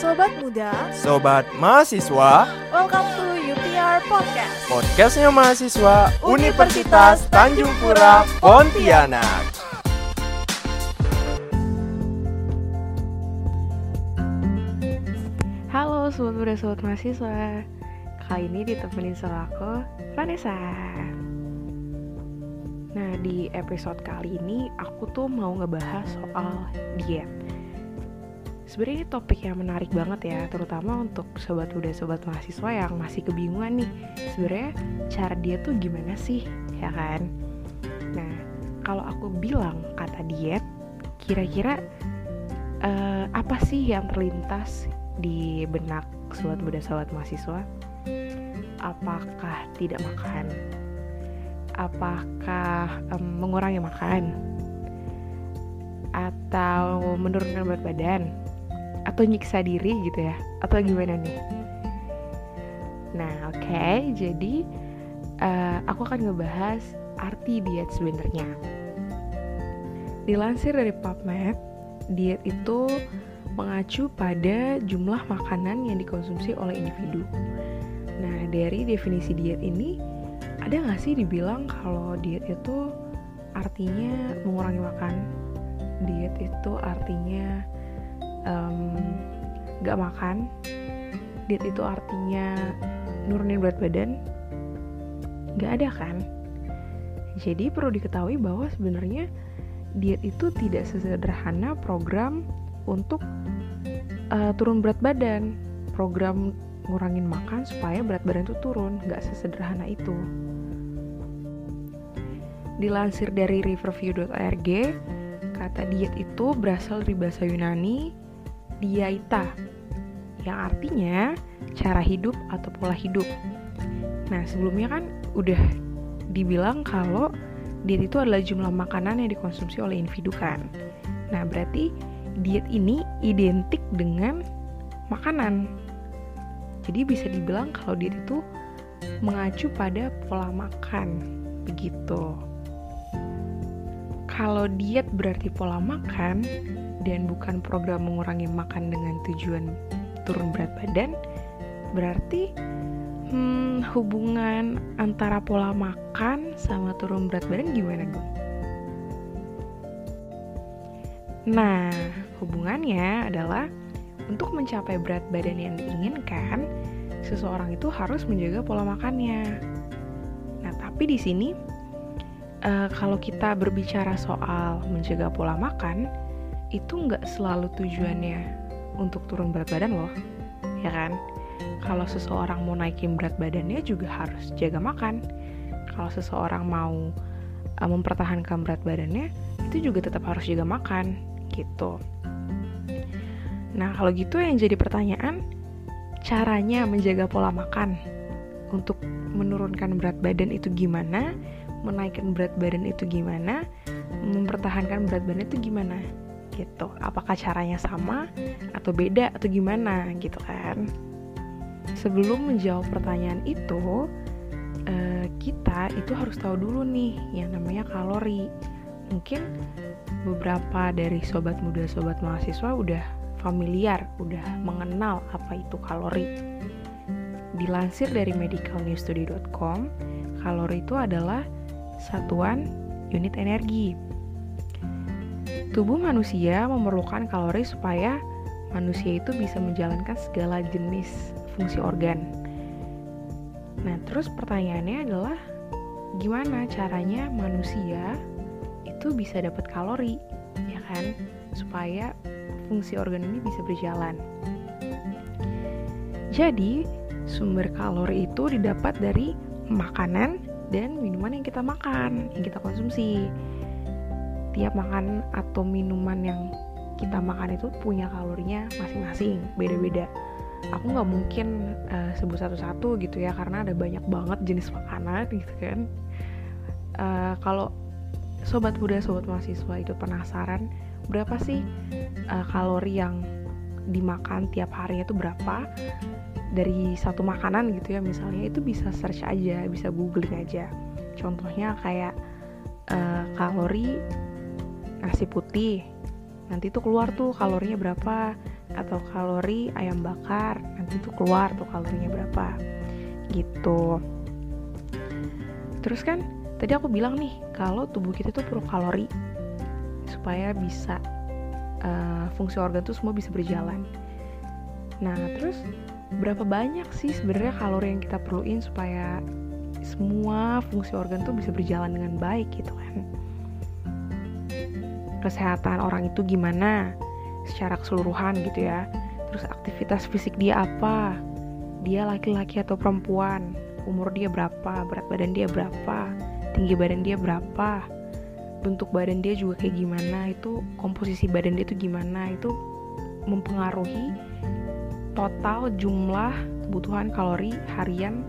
Sobat Muda, Sobat Mahasiswa, welcome to UTR Podcast. podcastnya mahasiswa Universitas Tanjung Pura Pontianak. Halo sobat muda sobat mahasiswa. Kali ini ditemenin sama aku Vanessa. Nah di episode kali ini aku tuh mau ngebahas soal diet Sebenarnya ini topik yang menarik banget ya Terutama untuk sobat muda sobat mahasiswa yang masih kebingungan nih. Sebenarnya cara diet tuh gimana sih ya kan? Nah kalau aku bilang kata diet Kira-kira eh, apa sih yang terlintas di benak sobat muda sobat mahasiswa? Apakah tidak makan? Apakah em, mengurangi makan? Atau menurunkan berat badan atau nyiksa diri gitu ya? Atau gimana nih? Nah oke. Jadi eh, aku akan ngebahas arti diet sebenarnya. Dilansir dari PubMed diet itu mengacu pada jumlah makanan yang dikonsumsi oleh individu. Nah, dari definisi diet ini, ada nggak sih dibilang kalau diet itu artinya mengurangi makan? Diet itu artinya em, nggak makan? Diet itu artinya nurunin berat badan? Nggak ada kan? Jadi perlu diketahui bahwa sebenarnya diet itu tidak sesederhana program untuk uh, turun berat badan program ngurangin makan supaya berat badan itu turun nggak sesederhana itu dilansir dari riverview.org kata diet itu berasal dari bahasa Yunani diaita yang artinya cara hidup atau pola hidup nah sebelumnya kan udah dibilang kalau diet itu adalah jumlah makanan yang dikonsumsi oleh individu kan nah berarti diet ini identik dengan makanan. Jadi bisa dibilang kalau diet itu mengacu pada pola makan, begitu. Kalau diet berarti pola makan dan bukan program mengurangi makan dengan tujuan turun berat badan, berarti hmm, hubungan antara pola makan sama turun berat badan gimana, Gung? Nah, hubungannya adalah untuk mencapai berat badan yang diinginkan, seseorang itu harus menjaga pola makannya. Nah, tapi di sini eh, kalau kita berbicara soal menjaga pola makan, itu nggak selalu tujuannya untuk turun berat badan loh, ya kan? Kalau seseorang mau naikin berat badannya juga harus jaga makan. Kalau seseorang mau eh, mempertahankan berat badannya, itu juga tetap harus jaga makan gitu. Nah, kalau gitu yang jadi pertanyaan, caranya menjaga pola makan untuk menurunkan berat badan itu gimana? Menaikkan berat badan itu gimana? Mempertahankan berat badan itu gimana? Gitu. Apakah caranya sama atau beda atau gimana gitu kan? Sebelum menjawab pertanyaan itu, eh, kita itu harus tahu dulu nih yang namanya kalori. Mungkin beberapa dari sobat muda sobat mahasiswa udah familiar, udah mengenal apa itu kalori. Dilansir dari medicalnewstudy.com, kalori itu adalah satuan unit energi. Tubuh manusia memerlukan kalori supaya manusia itu bisa menjalankan segala jenis fungsi organ. Nah, terus pertanyaannya adalah gimana caranya manusia itu bisa dapat kalori, ya kan? Supaya fungsi organ ini bisa berjalan. Jadi, sumber kalori itu didapat dari makanan dan minuman yang kita makan, yang kita konsumsi. Tiap makanan atau minuman yang kita makan itu punya kalorinya masing-masing, beda-beda. Aku nggak mungkin uh, sebut satu-satu gitu ya, karena ada banyak banget jenis makanan gitu kan. Uh, kalau sobat muda, sobat mahasiswa itu penasaran berapa sih uh, kalori yang dimakan tiap harinya itu berapa dari satu makanan gitu ya misalnya itu bisa search aja bisa googling aja contohnya kayak uh, kalori nasi putih. Nanti tuh keluar tuh kalorinya berapa atau kalori ayam bakar nanti tuh keluar tuh kalorinya berapa. Gitu. Terus kan tadi aku bilang nih kalau tubuh kita tuh perlu kalori supaya bisa uh, fungsi organ tuh semua bisa berjalan. Nah terus berapa banyak sih sebenarnya kalori yang kita perluin supaya semua fungsi organ tuh bisa berjalan dengan baik gitu kan kesehatan orang itu gimana? Secara keseluruhan gitu ya. Terus aktivitas fisik dia apa? Dia laki-laki atau perempuan? Umur dia berapa? Berat badan dia berapa? Tinggi badan dia berapa? Bentuk badan dia juga kayak gimana? Itu komposisi badan dia itu gimana? Itu mempengaruhi total jumlah kebutuhan kalori harian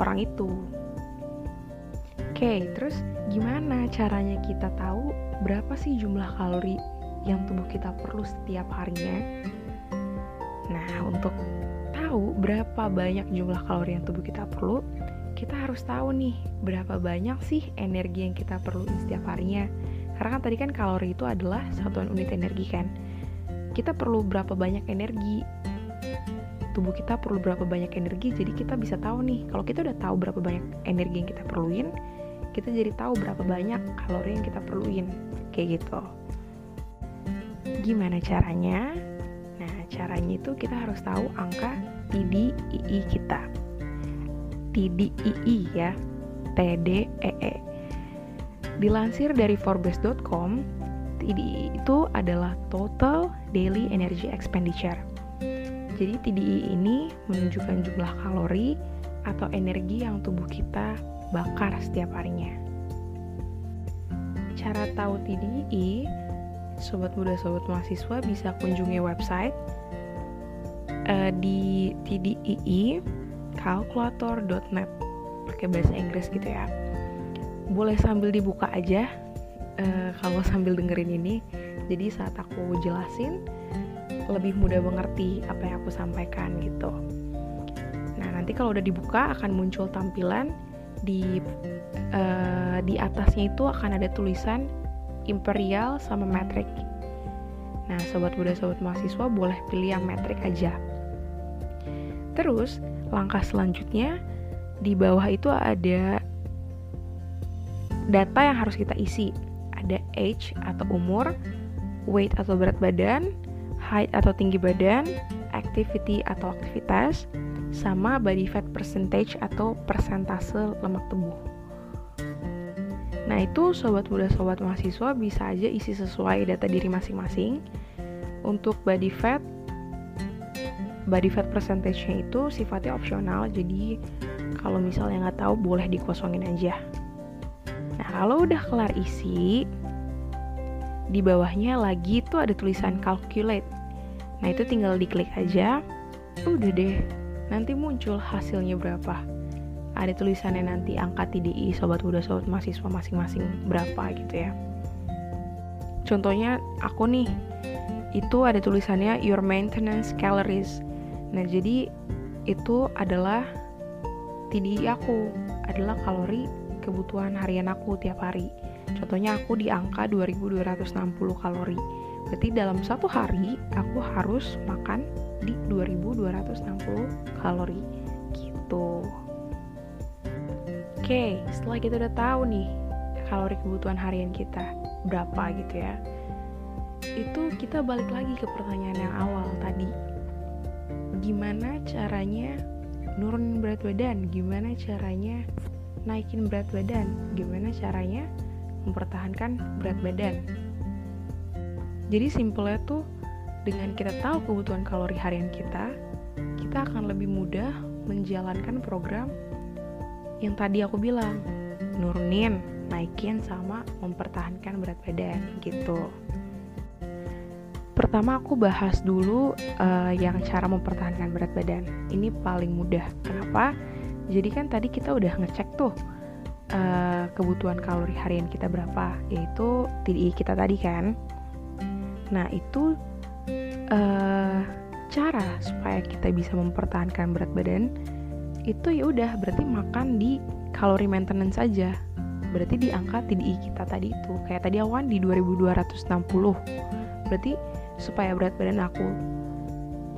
orang itu. Oke terus gimana caranya kita tahu berapa sih jumlah kalori yang tubuh kita perlu setiap harinya nah untuk tahu berapa banyak jumlah kalori yang tubuh kita perlu kita harus tahu nih berapa banyak sih energi yang kita perlu setiap harinya. Karena kan tadi kan kalori itu adalah satuan unit energi kan. Kita perlu berapa banyak energi. Tubuh kita perlu berapa banyak energi, jadi kita bisa tahu nih. Kalau kita udah tahu berapa banyak energi yang kita perluin, kita jadi tahu berapa banyak kalori yang kita perluin. Kayak gitu. Gimana caranya? Nah, caranya itu kita harus tahu angka TDII kita. TDII ya, TDEE. E. Dilansir dari Forbes.com, TDII itu adalah Total Daily Energy Expenditure. Jadi TDI ini menunjukkan jumlah kalori atau energi yang tubuh kita bakar setiap harinya. Cara tahu TDI, sobat muda sobat mahasiswa bisa kunjungi website uh, di TDII calculator.net pakai bahasa Inggris gitu ya. Boleh sambil dibuka aja uh, kalau sambil dengerin ini. Jadi saat aku jelasin lebih mudah mengerti apa yang aku sampaikan gitu. Nah nanti kalau udah dibuka akan muncul tampilan di uh, di atasnya itu akan ada tulisan imperial sama metrik nah sobat muda sobat mahasiswa boleh pilih yang metrik aja terus langkah selanjutnya di bawah itu ada data yang harus kita isi. Ada age atau umur, weight atau berat badan, height atau tinggi badan, activity atau aktivitas, sama body fat percentage atau persentase lemak tubuh. Nah itu sobat muda sobat mahasiswa bisa aja isi sesuai data diri masing-masing. Untuk body fat body fat percentage-nya itu sifatnya opsional jadi kalau misalnya nggak tahu boleh dikosongin aja nah kalau udah kelar isi di bawahnya lagi tuh ada tulisan calculate nah itu tinggal diklik aja udah deh nanti muncul hasilnya berapa ada tulisannya nanti angka TDI sobat muda sobat mahasiswa masing-masing berapa gitu ya contohnya aku nih itu ada tulisannya your maintenance calories Nah, jadi itu adalah TDI aku, adalah kalori kebutuhan harian aku tiap hari. Contohnya aku di angka 2260 kalori. Berarti dalam satu hari aku harus makan di 2260 kalori gitu. Oke, setelah kita udah tahu nih kalori kebutuhan harian kita berapa gitu ya. Itu kita balik lagi ke pertanyaan yang awal tadi gimana caranya nurunin berat badan, gimana caranya naikin berat badan, gimana caranya mempertahankan berat badan. Jadi simpelnya tuh dengan kita tahu kebutuhan kalori harian kita, kita akan lebih mudah menjalankan program yang tadi aku bilang, nurunin, naikin sama mempertahankan berat badan gitu. Pertama aku bahas dulu uh, yang cara mempertahankan berat badan. Ini paling mudah. Kenapa? Jadi kan tadi kita udah ngecek tuh uh, kebutuhan kalori harian kita berapa, yaitu TDI kita tadi kan. Nah itu uh, cara supaya kita bisa mempertahankan berat badan itu ya udah berarti makan di kalori maintenance saja. Berarti di angka TDI kita tadi itu kayak tadi awan di 2260. Berarti supaya berat badan aku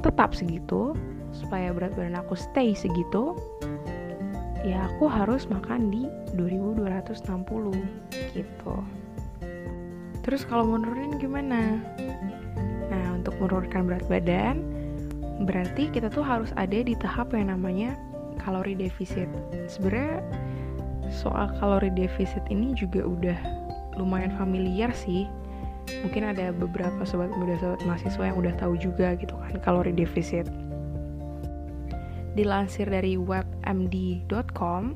tetap segitu supaya berat badan aku stay segitu ya aku harus makan di 2260 gitu terus kalau menurunin gimana untuk menurunkan berat badan berarti kita tuh harus ada di tahap yang namanya kalori defisit. Sebenarnya soal kalori defisit ini juga udah lumayan familiar sih. Mungkin ada beberapa sobat muda sobat mahasiswa yang udah tahu juga gitu kan kalori defisit. Dilansir dari webmd.com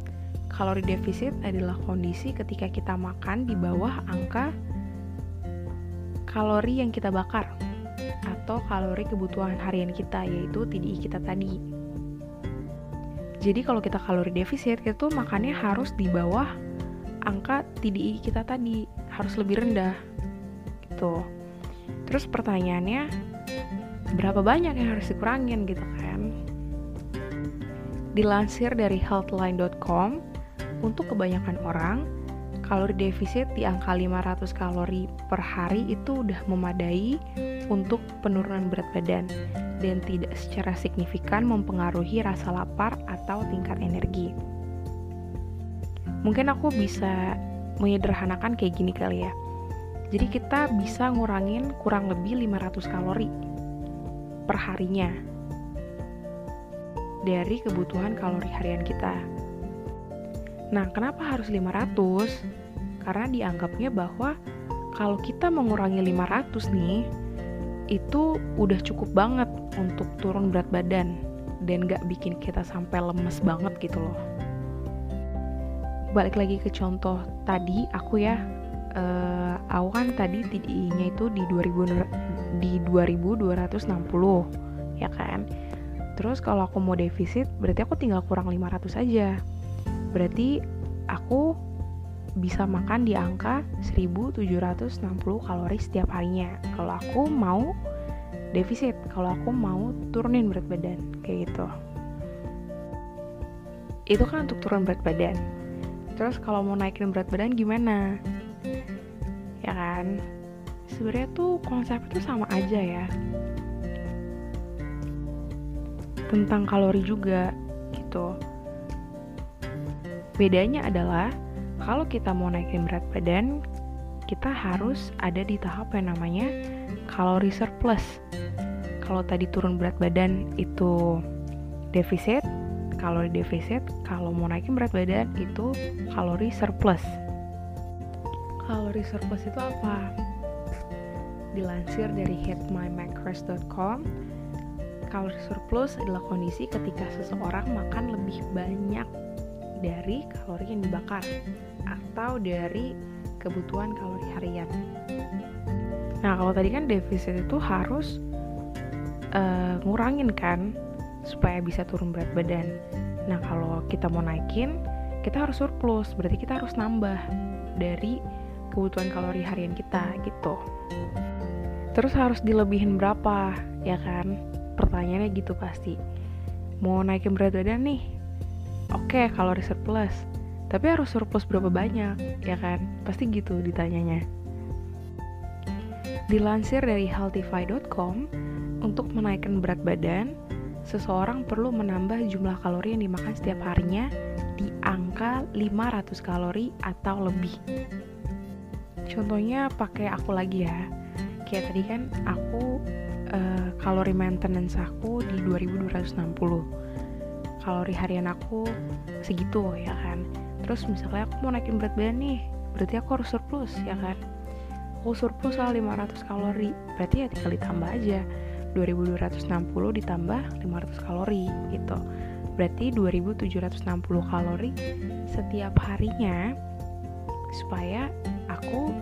kalori defisit adalah kondisi ketika kita makan di bawah angka kalori yang kita bakar atau kalori kebutuhan harian kita yaitu TDI kita tadi. Jadi kalau kita kalori defisit itu makannya harus di bawah angka TDI kita tadi harus lebih rendah gitu. Terus pertanyaannya berapa banyak yang harus dikurangin gitu kan? Dilansir dari healthline.com untuk kebanyakan orang kalori defisit di angka 500 kalori per hari itu udah memadai untuk penurunan berat badan dan tidak secara signifikan mempengaruhi rasa lapar atau tingkat energi. Mungkin aku bisa menyederhanakan kayak gini kali ya. Jadi kita bisa ngurangin kurang lebih 500 kalori per harinya dari kebutuhan kalori harian kita. Nah, kenapa harus 500? Karena dianggapnya bahwa kalau kita mengurangi 500 nih, itu udah cukup banget untuk turun berat badan dan gak bikin kita sampai lemes banget gitu loh. Balik lagi ke contoh tadi, aku ya uh, aku kan tadi TDI-nya itu di 2000 di 2260 ya kan. Terus kalau aku mau defisit berarti aku tinggal kurang 500 aja. Berarti aku bisa makan di angka 1760 kalori setiap harinya. Kalau aku mau defisit, kalau aku mau turunin berat badan kayak gitu. Itu kan untuk turun berat badan. Terus kalau mau naikin berat badan gimana? ya kan sebenarnya tuh konsep itu sama aja ya tentang kalori juga bedanya adalah kalau kita mau naikin berat badan kita harus ada di tahap yang namanya kalori surplus kalau tadi turun berat badan itu defisit kalori defisit kalau mau naikin berat badan itu kalori surplus kalori surplus itu apa? Dilansir dari hitmymacros.com, kalori surplus adalah kondisi ketika seseorang makan lebih banyak dari kalori yang dibakar atau dari kebutuhan kalori harian. Nah, kalau tadi kan defisit itu harus uh, ngurangin kan supaya bisa turun berat badan. Nah, kalau kita mau naikin, kita harus surplus, berarti kita harus nambah dari kebutuhan kalori harian kita gitu. Terus harus dilebihin berapa, ya kan? Pertanyaannya gitu pasti. Mau naikin berat badan nih? Oke, kalori surplus. Tapi harus surplus berapa banyak, ya kan? Pasti gitu ditanyanya. Dilansir dari healthify.com, untuk menaikkan berat badan, seseorang perlu menambah jumlah kalori yang dimakan setiap harinya di angka 500 kalori atau lebih contohnya pakai aku lagi ya kayak tadi kan aku uh, kalori maintenance aku di 2260 kalori harian aku segitu ya kan? Terus misalnya aku mau naikin berat badan nih berarti aku harus surplus ya kan? Aku surplus lah 500 kalori. Berarti ya tinggal ditambah aja. 2260 ditambah 500 kalori gitu. Berarti 2760 kalori setiap harinya supaya aku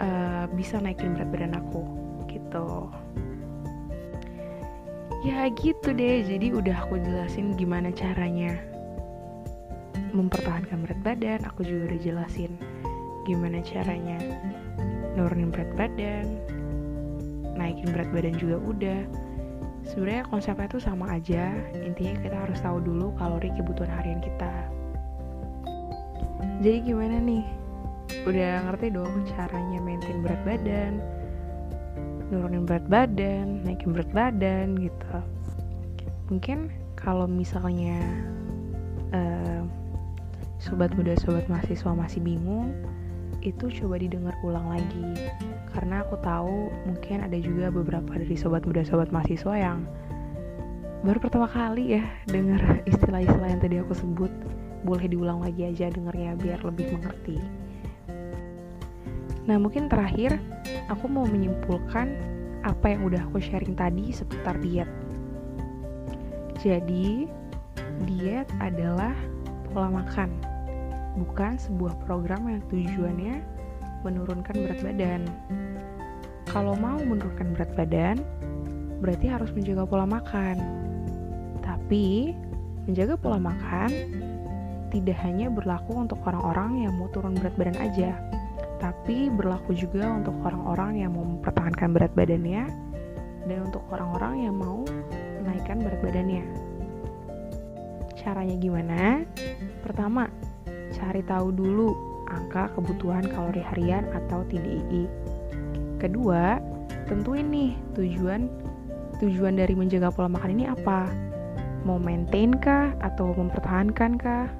uh, bisa naikin berat badan aku gitu ya gitu deh. Jadi udah aku jelasin gimana caranya mempertahankan berat badan. Aku juga udah jelasin gimana caranya nurunin berat badan naikin berat badan juga udah. Sebenarnya konsepnya tuh sama aja. Intinya kita harus tahu dulu kalori kebutuhan harian kita. Jadi gimana nih? Udah ngerti dong caranya maintain berat badan nurunin berat badan, naikin berat badan gitu. Mungkin kalau misalnya uh, sobat muda sobat mahasiswa masih bingung, itu coba didengar ulang lagi. Karena aku tahu mungkin ada juga beberapa dari sobat muda sobat mahasiswa yang baru pertama kali ya dengar istilah-istilah yang tadi aku sebut. Boleh diulang lagi aja dengernya biar lebih mengerti nah mungkin terakhir aku mau menyimpulkan apa yang udah aku sharing tadi seputar diet. Jadi diet adalah pola makan bukan sebuah program yang tujuannya menurunkan berat badan. Kalau mau menurunkan berat badan berarti harus menjaga pola makan. Tapi, menjaga pola makan tidak hanya berlaku untuk orang-orang yang mau turun berat badan aja, tapi berlaku juga untuk orang-orang yang mau mempertahankan berat badannya dan untuk orang-orang yang mau menaikkan berat badannya. Caranya gimana? Pertama, cari tahu dulu angka kebutuhan kalori harian atau TDII. Kedua, tentuin nih tujuan tujuan dari menjaga pola makan ini apa mau maintain kah atau mempertahankan kah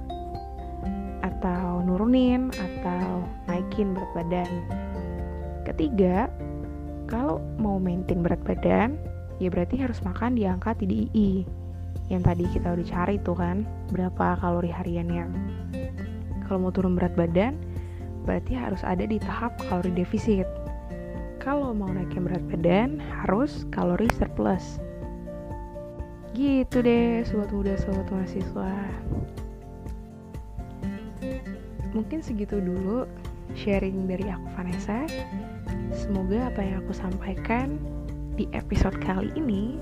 atau nurunin atau naikin berat badan. Ketiga kalau mau maintain berat badan ya berarti harus makan di angka TDII yang tadi kita udah cari tuh kan berapa kalori hariannya. Kalau mau turun berat badan berarti harus ada di tahap kalori defisit. Kalau mau naikin berat badan harus kalori surplus. Gitu deh sobat muda, sobat mahasiswa. Mungkin segitu dulu sharing dari aku Vanessa. Semoga apa yang aku sampaikan di episode kali ini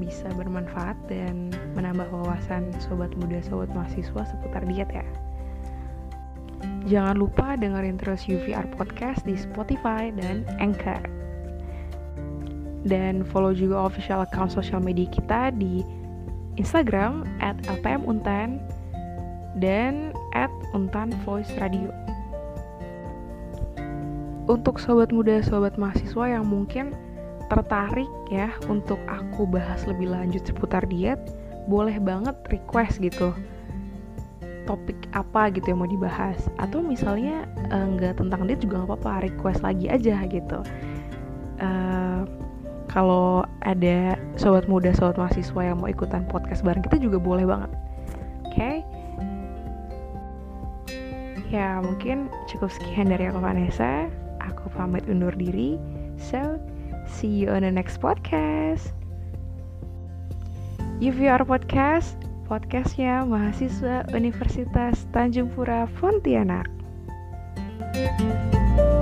bisa bermanfaat dan menambah wawasan sobat muda, sobat mahasiswa seputar diet ya. Jangan lupa dengerin terus UVR Podcast di Spotify dan Anchor dan follow juga official account sosial media kita di Instagram at dan untan voice radio. Untuk sobat muda, sobat mahasiswa yang mungkin tertarik ya untuk aku bahas lebih lanjut seputar diet, boleh banget request gitu topik apa gitu yang mau dibahas atau misalnya eh, nggak tentang diet juga nggak apa-apa request lagi aja gitu uh, kalau ada sobat muda, sobat mahasiswa yang mau ikutan podcast bareng kita juga boleh banget. Ya, mungkin cukup sekian dari aku Vanessa. Aku pamit undur diri. So, see you on the next podcast. UVR Podcast, podcastnya mahasiswa Universitas Tanjung Pura Pontianak. thank you